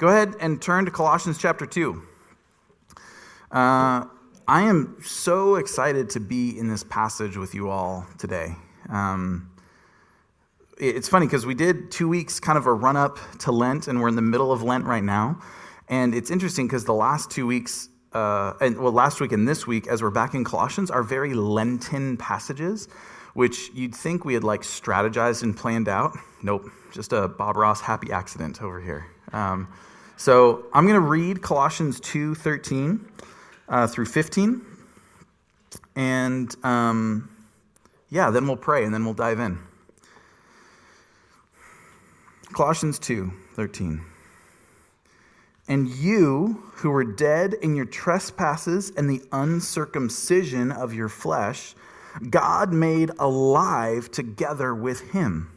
Go ahead and turn to Colossians chapter 2. Uh, I am so excited to be in this passage with you all today. Um, it's funny because we did two weeks kind of a run up to Lent, and we're in the middle of Lent right now. And it's interesting because the last two weeks, uh, and well, last week and this week, as we're back in Colossians, are very Lenten passages, which you'd think we had like strategized and planned out. Nope, just a Bob Ross happy accident over here. Um, so I'm going to read Colossians 2 13 uh, through 15. And um, yeah, then we'll pray and then we'll dive in. Colossians 2 13. And you who were dead in your trespasses and the uncircumcision of your flesh, God made alive together with him,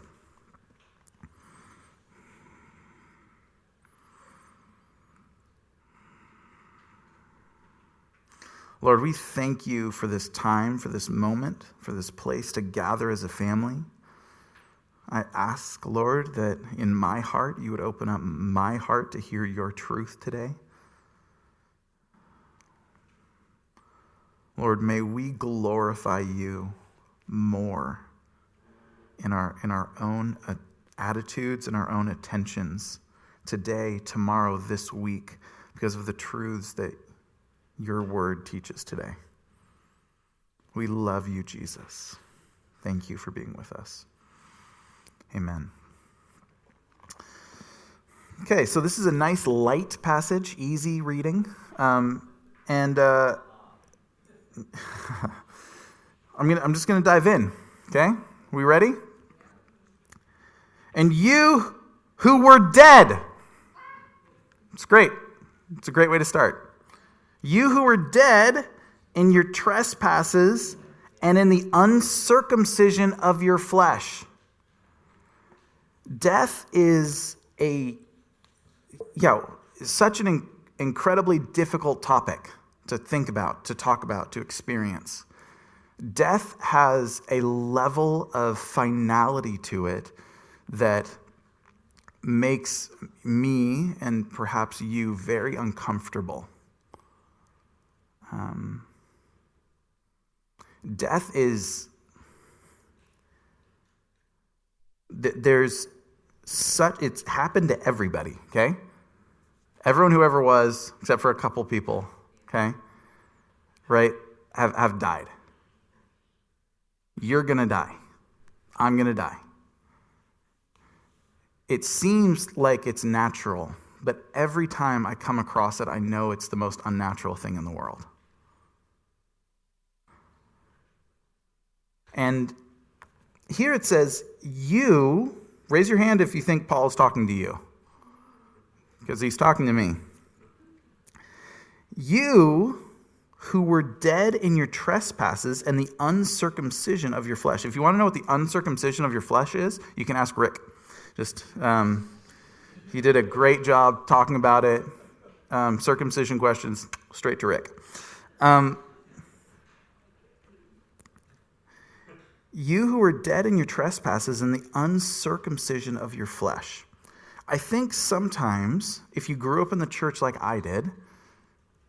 Lord, we thank you for this time, for this moment, for this place to gather as a family. I ask, Lord, that in my heart you would open up my heart to hear your truth today. Lord, may we glorify you more in our, in our own uh, attitudes and our own attentions today, tomorrow, this week, because of the truths that your word teaches today. We love you, Jesus. Thank you for being with us. Amen. Okay, so this is a nice light passage, easy reading. Um, and uh, I'm, gonna, I'm just going to dive in. Okay? We ready? And you who were dead. It's great. It's a great way to start. You who were dead in your trespasses and in the uncircumcision of your flesh. Death is a, yeah, such an in- incredibly difficult topic to think about, to talk about, to experience. Death has a level of finality to it that makes me and perhaps you very uncomfortable. Um, death is, there's such, it's happened to everybody, okay? Everyone who ever was, except for a couple people, okay? Right? Have, have died. You're going to die. I'm going to die. It seems like it's natural, but every time I come across it, I know it's the most unnatural thing in the world. And here it says, You, raise your hand if you think Paul is talking to you, because he's talking to me. You who were dead in your trespasses and the uncircumcision of your flesh. If you want to know what the uncircumcision of your flesh is, you can ask Rick. Just, um, he did a great job talking about it. Um, circumcision questions, straight to Rick. Um, You who were dead in your trespasses and the uncircumcision of your flesh. I think sometimes, if you grew up in the church like I did,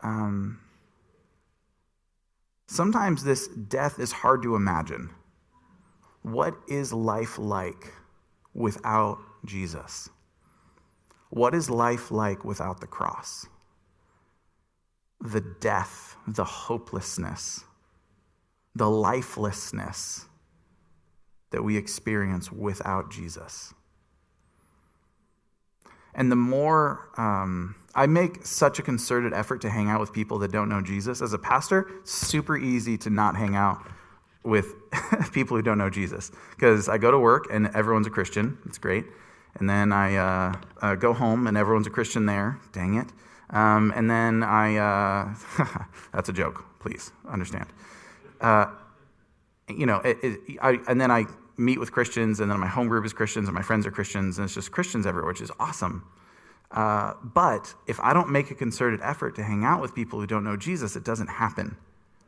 um, sometimes this death is hard to imagine. What is life like without Jesus? What is life like without the cross? The death, the hopelessness, the lifelessness that we experience without Jesus. And the more um, I make such a concerted effort to hang out with people that don't know Jesus, as a pastor, super easy to not hang out with people who don't know Jesus. Because I go to work and everyone's a Christian. It's great. And then I uh, uh, go home and everyone's a Christian there. Dang it. Um, and then I, uh, that's a joke, please understand. Uh, you know, it, it, I, and then I meet with Christians, and then my home group is Christians, and my friends are Christians, and it's just Christians everywhere, which is awesome. Uh, but if I don't make a concerted effort to hang out with people who don't know Jesus, it doesn't happen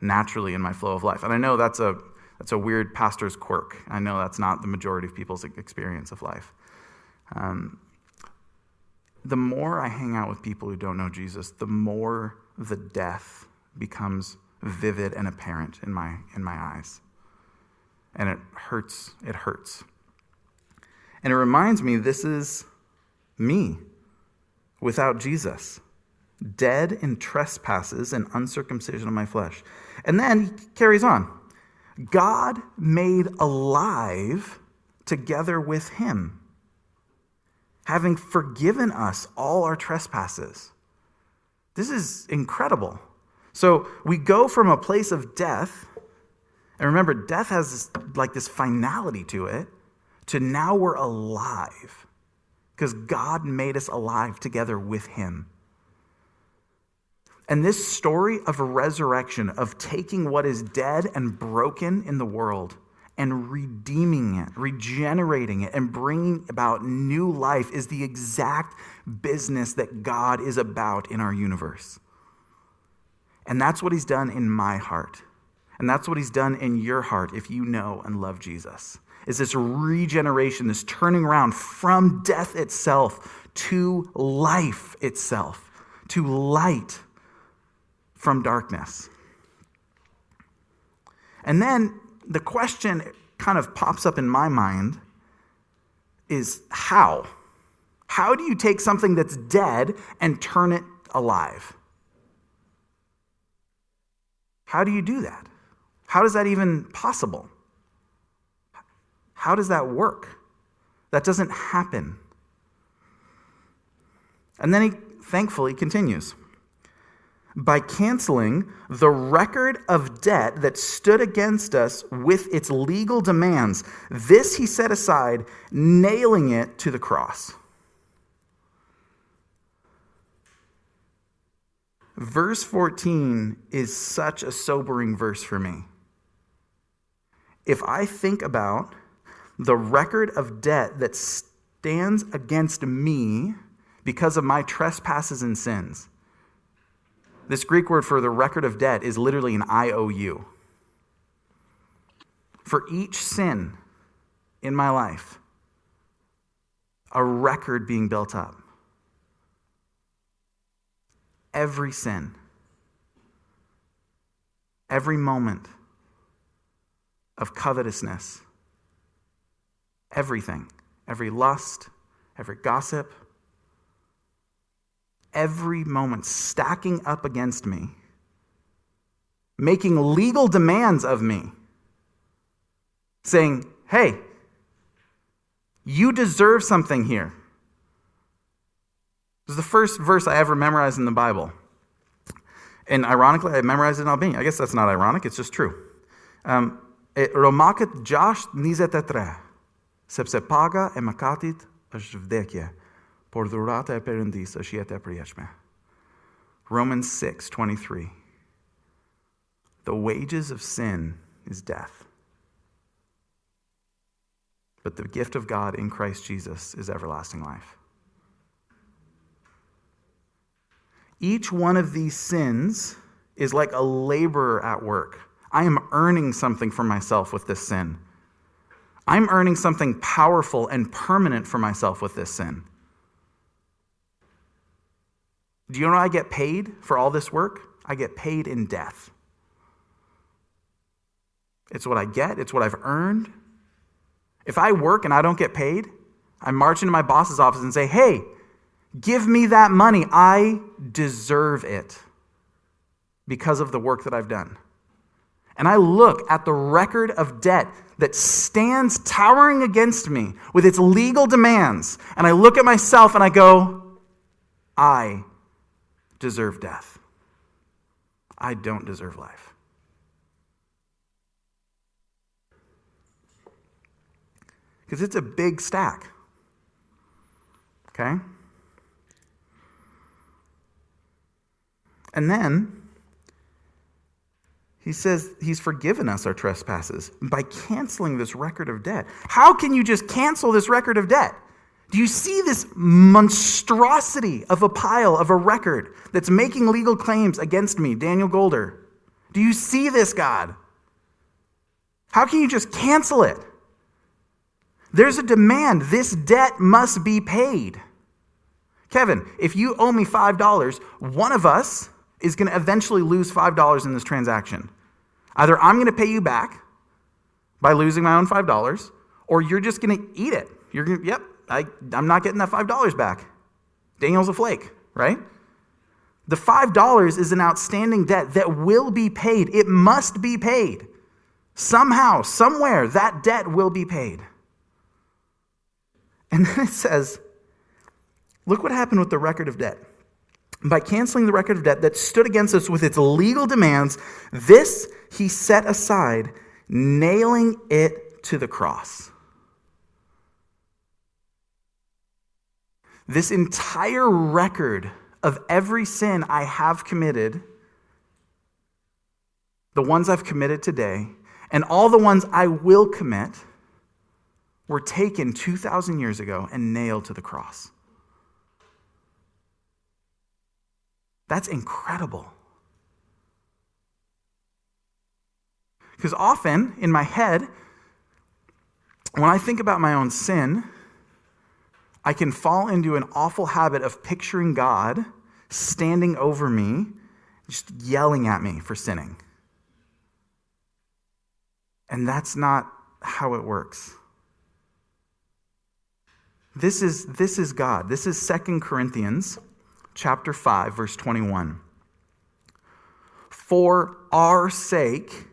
naturally in my flow of life. And I know that's a, that's a weird pastor's quirk. I know that's not the majority of people's experience of life. Um, the more I hang out with people who don't know Jesus, the more the death becomes vivid and apparent in my, in my eyes. And it hurts. It hurts. And it reminds me this is me without Jesus, dead in trespasses and uncircumcision of my flesh. And then he carries on God made alive together with him having forgiven us all our trespasses. This is incredible. So we go from a place of death, and remember, death has this, like this finality to it, to now we're alive because God made us alive together with Him. And this story of resurrection, of taking what is dead and broken in the world and redeeming it, regenerating it, and bringing about new life is the exact business that God is about in our universe. And that's what He's done in my heart. And that's what He's done in your heart if you know and love Jesus. Is this regeneration, this turning around from death itself to life itself, to light from darkness. And then the question kind of pops up in my mind is how? How do you take something that's dead and turn it alive? How do you do that? How is that even possible? How does that work? That doesn't happen. And then he thankfully continues by canceling the record of debt that stood against us with its legal demands. This he set aside, nailing it to the cross. Verse 14 is such a sobering verse for me. If I think about the record of debt that stands against me because of my trespasses and sins, this Greek word for the record of debt is literally an IOU. For each sin in my life, a record being built up. Every sin, every moment of covetousness, everything, every lust, every gossip, every moment stacking up against me, making legal demands of me, saying, hey, you deserve something here. This is the first verse I ever memorized in the Bible. And ironically, I memorized it in Albanian. I guess that's not ironic, it's just true. Um, Romakët gjasht nizet e tre, sepse paga e makatit është vdekje por dhurata e Perëndis është jetë e përjetshme. Romans 6:23 The wages of sin is death. But the gift of God in Christ Jesus is everlasting life. Each one of these sins is like a laborer at work. I am earning something for myself with this sin. I'm earning something powerful and permanent for myself with this sin. Do you know I get paid for all this work? I get paid in death. It's what I get, it's what I've earned. If I work and I don't get paid, I march into my boss's office and say, hey, give me that money. I deserve it because of the work that I've done. And I look at the record of debt that stands towering against me with its legal demands, and I look at myself and I go, I deserve death. I don't deserve life. Because it's a big stack. Okay? And then he says he's forgiven us our trespasses by canceling this record of debt. How can you just cancel this record of debt? Do you see this monstrosity of a pile of a record that's making legal claims against me, Daniel Golder? Do you see this, God? How can you just cancel it? There's a demand. This debt must be paid. Kevin, if you owe me $5, one of us is going to eventually lose $5 in this transaction. Either I'm going to pay you back by losing my own $5, or you're just going to eat it. You're going to, yep, I, I'm not getting that $5 back. Daniel's a flake, right? The $5 is an outstanding debt that will be paid. It must be paid. Somehow, somewhere, that debt will be paid. And then it says, look what happened with the record of debt. By canceling the record of debt that stood against us with its legal demands, this he set aside, nailing it to the cross. This entire record of every sin I have committed, the ones I've committed today, and all the ones I will commit, were taken 2,000 years ago and nailed to the cross. That's incredible. Because often in my head, when I think about my own sin, I can fall into an awful habit of picturing God standing over me, just yelling at me for sinning. And that's not how it works. This is, this is God. This is Second Corinthians chapter 5, verse 21. For our sake,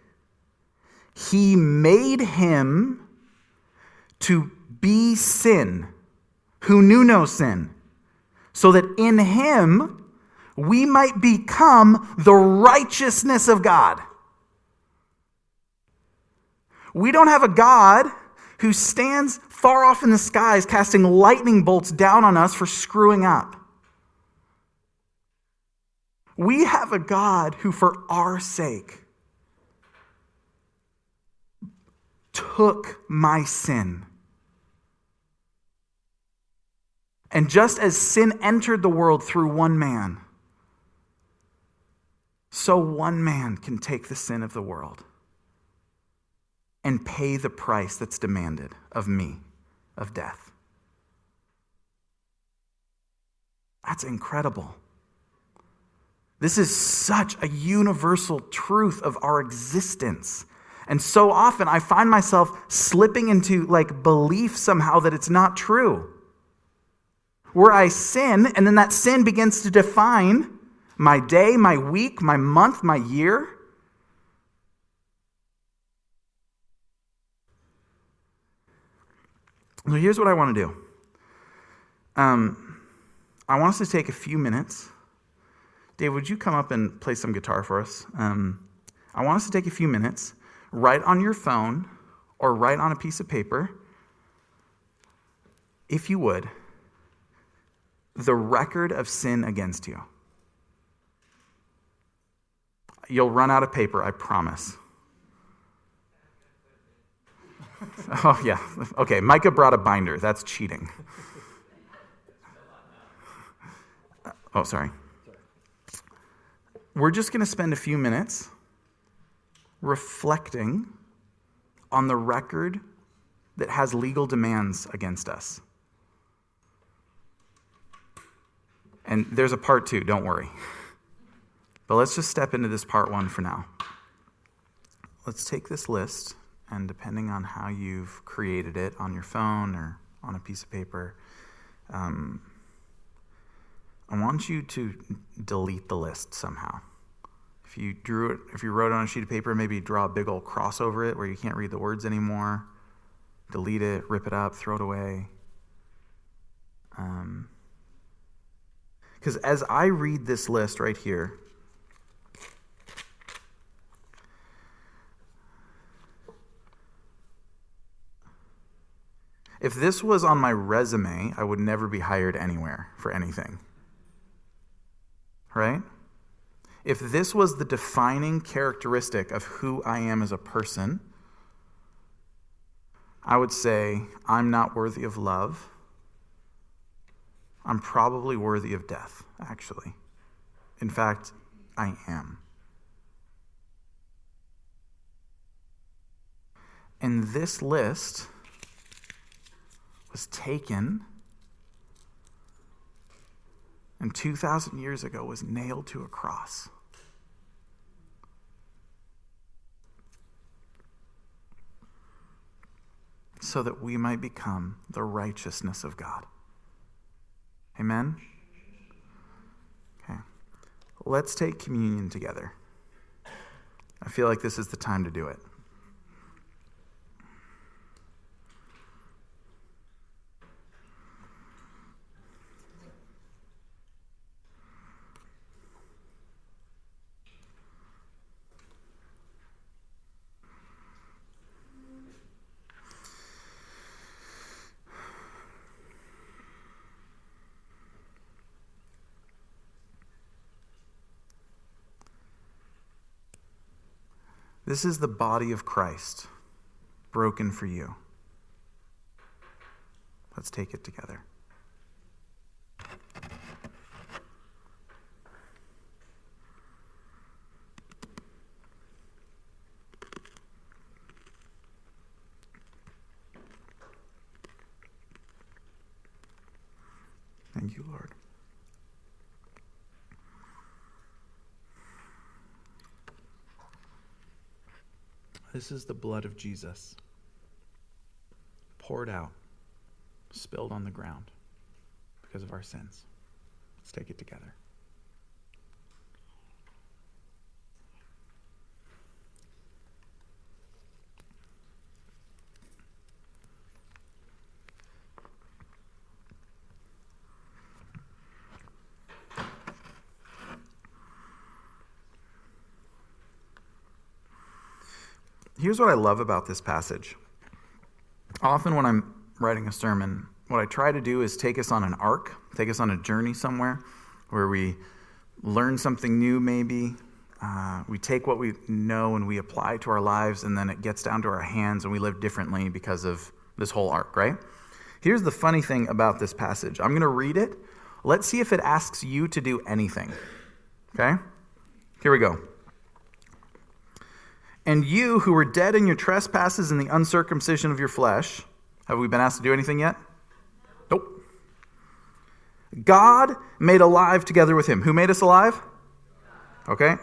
he made him to be sin who knew no sin, so that in him we might become the righteousness of God. We don't have a God who stands far off in the skies casting lightning bolts down on us for screwing up. We have a God who, for our sake, took my sin. And just as sin entered the world through one man, so one man can take the sin of the world and pay the price that's demanded of me, of death. That's incredible. This is such a universal truth of our existence. And so often I find myself slipping into like belief somehow that it's not true. Where I sin, and then that sin begins to define my day, my week, my month, my year. So here's what I want to do. Um, I want us to take a few minutes Dave, would you come up and play some guitar for us? Um, I want us to take a few minutes, write on your phone or write on a piece of paper, if you would, the record of sin against you. You'll run out of paper, I promise. Oh, yeah. Okay, Micah brought a binder. That's cheating. Oh, sorry we're just going to spend a few minutes reflecting on the record that has legal demands against us. And there's a part two, don't worry. But let's just step into this part one for now. Let's take this list, and depending on how you've created it on your phone or on a piece of paper, um, I want you to delete the list somehow. If you drew it, if you wrote it on a sheet of paper, maybe draw a big old cross over it where you can't read the words anymore. Delete it, rip it up, throw it away. Because um, as I read this list right here, if this was on my resume, I would never be hired anywhere for anything right? if this was the defining characteristic of who I am as a person, I would say I'm not worthy of love. I'm probably worthy of death, actually. In fact, I am. And this list was taken and 2,000 years ago was nailed to a cross. So that we might become the righteousness of God. Amen? Okay. Let's take communion together. I feel like this is the time to do it. This is the body of Christ, broken for you. Let's take it together. Thank you, Lord. This is the blood of Jesus poured out, spilled on the ground because of our sins. Let's take it together. Here's what I love about this passage. Often, when I'm writing a sermon, what I try to do is take us on an arc, take us on a journey somewhere where we learn something new, maybe. Uh, we take what we know and we apply to our lives, and then it gets down to our hands and we live differently because of this whole arc, right? Here's the funny thing about this passage I'm going to read it. Let's see if it asks you to do anything. Okay? Here we go. And you who were dead in your trespasses and the uncircumcision of your flesh, have we been asked to do anything yet? Nope. God made alive together with him. Who made us alive? Okay.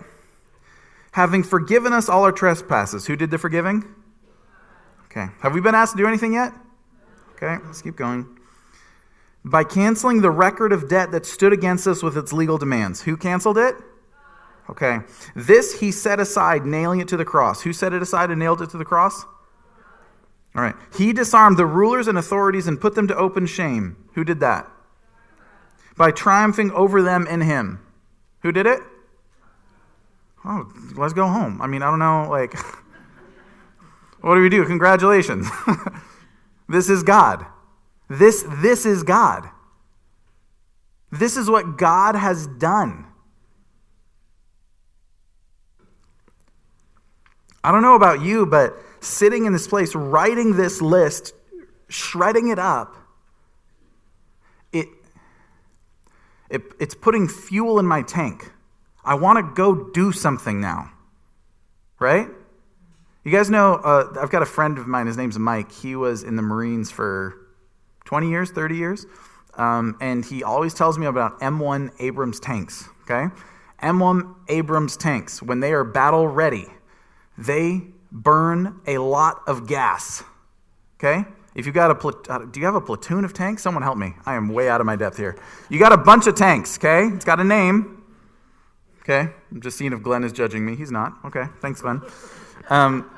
Having forgiven us all our trespasses. Who did the forgiving? Okay. Have we been asked to do anything yet? Okay, let's keep going. By canceling the record of debt that stood against us with its legal demands. Who canceled it? Okay. This he set aside, nailing it to the cross. Who set it aside and nailed it to the cross? All right. He disarmed the rulers and authorities and put them to open shame. Who did that? By triumphing over them in him. Who did it? Oh, let's go home. I mean, I don't know, like, what do we do? Congratulations. this is God. This, this is God. This is what God has done. I don't know about you, but sitting in this place, writing this list, shredding it up, it, it, it's putting fuel in my tank. I want to go do something now. Right? You guys know, uh, I've got a friend of mine, his name's Mike. He was in the Marines for 20 years, 30 years. Um, and he always tells me about M1 Abrams tanks. Okay? M1 Abrams tanks, when they are battle ready, they burn a lot of gas. Okay? If you got a uh, do you have a platoon of tanks? Someone help me. I am way out of my depth here. You got a bunch of tanks, okay? It's got a name. Okay? I'm just seeing if Glenn is judging me. He's not. Okay. Thanks, Glenn. Um,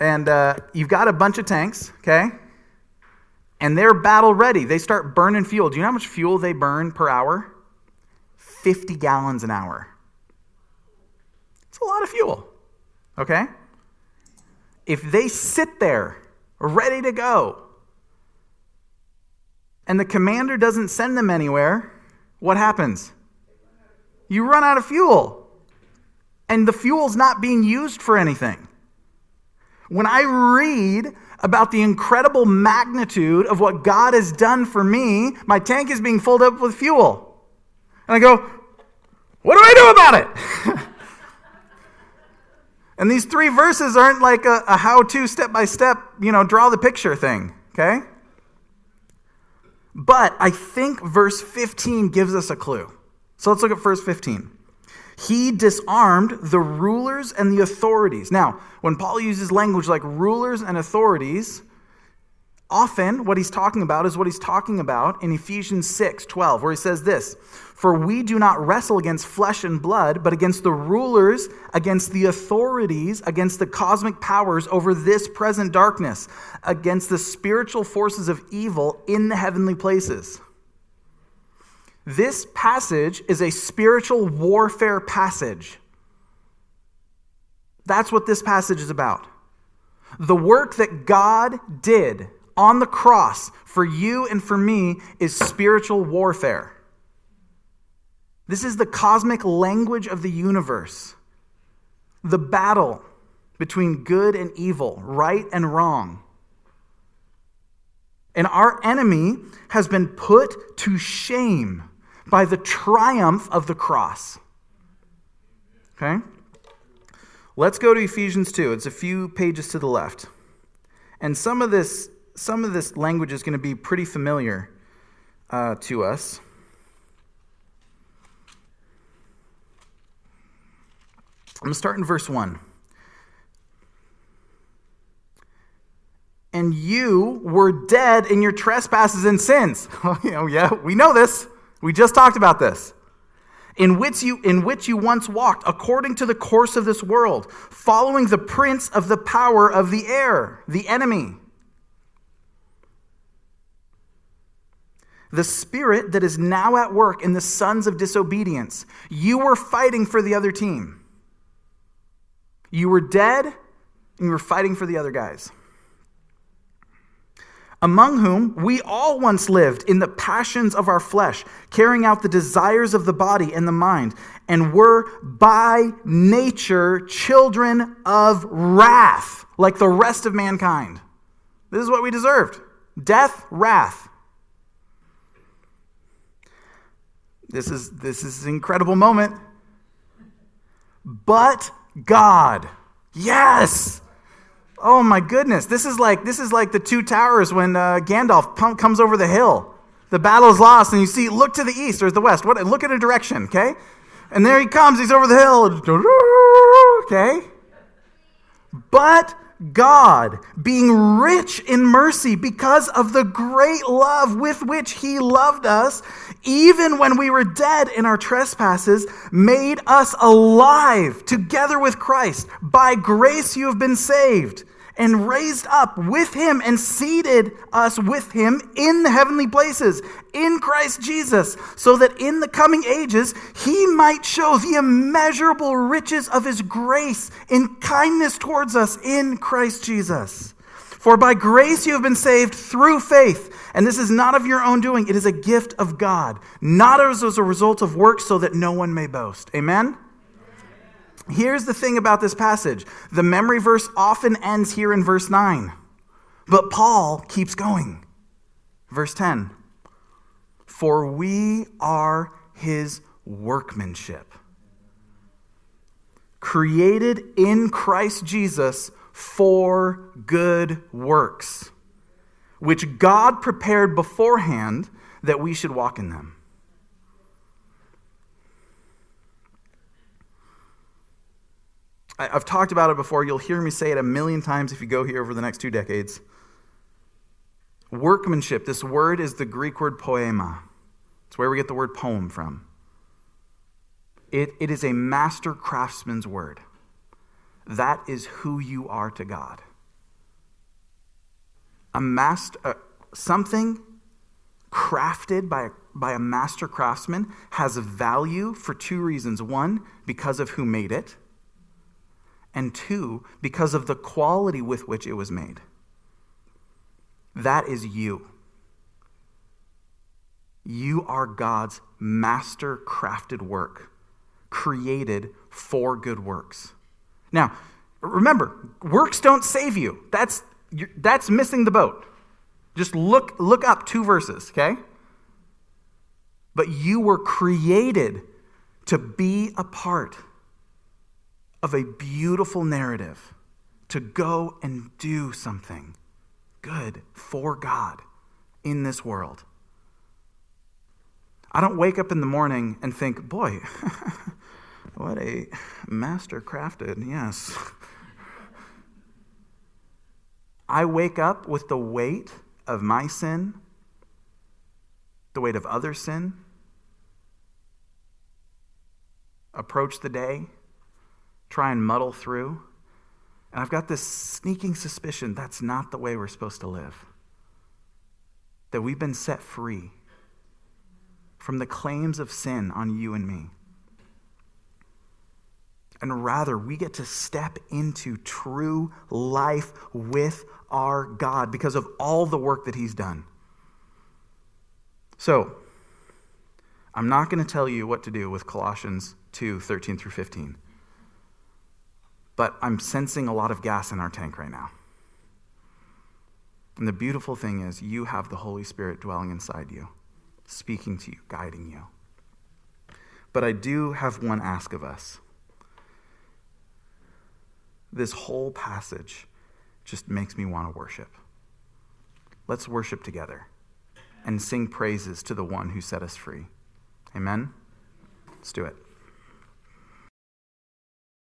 and uh, you've got a bunch of tanks, okay? And they're battle ready. They start burning fuel. Do you know how much fuel they burn per hour? 50 gallons an hour. It's a lot of fuel. Okay? If they sit there ready to go and the commander doesn't send them anywhere, what happens? You run out of fuel. and the fuel's not being used for anything. When I read about the incredible magnitude of what God has done for me, my tank is being filled up with fuel. And I go, what do I do about it? and these three verses aren't like a, a how to step by step, you know, draw the picture thing, okay? But I think verse 15 gives us a clue. So let's look at verse 15. He disarmed the rulers and the authorities. Now, when Paul uses language like rulers and authorities, often what he's talking about is what he's talking about in Ephesians 6 12, where he says this For we do not wrestle against flesh and blood, but against the rulers, against the authorities, against the cosmic powers over this present darkness, against the spiritual forces of evil in the heavenly places. This passage is a spiritual warfare passage. That's what this passage is about. The work that God did on the cross for you and for me is spiritual warfare. This is the cosmic language of the universe. The battle between good and evil, right and wrong. And our enemy has been put to shame by the triumph of the cross. Okay? Let's go to Ephesians 2. It's a few pages to the left. And some of this, some of this language is going to be pretty familiar uh, to us. I'm going to start in verse 1. And you were dead in your trespasses and sins. oh, yeah, we know this. We just talked about this. In which, you, in which you once walked according to the course of this world, following the prince of the power of the air, the enemy. The spirit that is now at work in the sons of disobedience. You were fighting for the other team. You were dead and you were fighting for the other guys among whom we all once lived in the passions of our flesh, carrying out the desires of the body and the mind, and were by nature children of wrath, like the rest of mankind. This is what we deserved death, wrath. This is, this is an incredible moment. But God, yes! Oh my goodness. This is like this is like the two towers when uh, Gandalf comes over the hill. The battle is lost and you see look to the east or the west. What look in a direction, okay? And there he comes, he's over the hill. Okay? But God, being rich in mercy because of the great love with which He loved us, even when we were dead in our trespasses, made us alive together with Christ. By grace you have been saved and raised up with him and seated us with him in the heavenly places in Christ Jesus, so that in the coming ages he might show the immeasurable riches of his grace in kindness towards us in Christ Jesus. For by grace you have been saved through faith, and this is not of your own doing, it is a gift of God, not as a result of works, so that no one may boast. Amen? Here's the thing about this passage the memory verse often ends here in verse 9, but Paul keeps going. Verse 10 For we are his workmanship, created in Christ Jesus for good works, which God prepared beforehand that we should walk in them. I've talked about it before. You'll hear me say it a million times if you go here over the next two decades. Workmanship, this word is the Greek word poema. It's where we get the word poem from. It, it is a master craftsman's word. That is who you are to God. A master, uh, something crafted by, by a master craftsman has value for two reasons. One, because of who made it and two, because of the quality with which it was made. That is you. You are God's master crafted work, created for good works. Now, remember, works don't save you. That's, that's missing the boat. Just look, look up two verses, okay? But you were created to be a part of a beautiful narrative, to go and do something good for God in this world. I don't wake up in the morning and think, boy, what a master crafted, yes. I wake up with the weight of my sin, the weight of other sin, approach the day, try and muddle through. And I've got this sneaking suspicion that's not the way we're supposed to live. That we've been set free from the claims of sin on you and me. And rather, we get to step into true life with our God because of all the work that He's done. So, I'm not going to tell you what to do with Colossians 2 13 through 15. But I'm sensing a lot of gas in our tank right now. And the beautiful thing is, you have the Holy Spirit dwelling inside you speaking to you, guiding you. But I do have one ask of us. This whole passage just makes me want to worship. Let's worship together and sing praises to the one who set us free. Amen? Let's do it.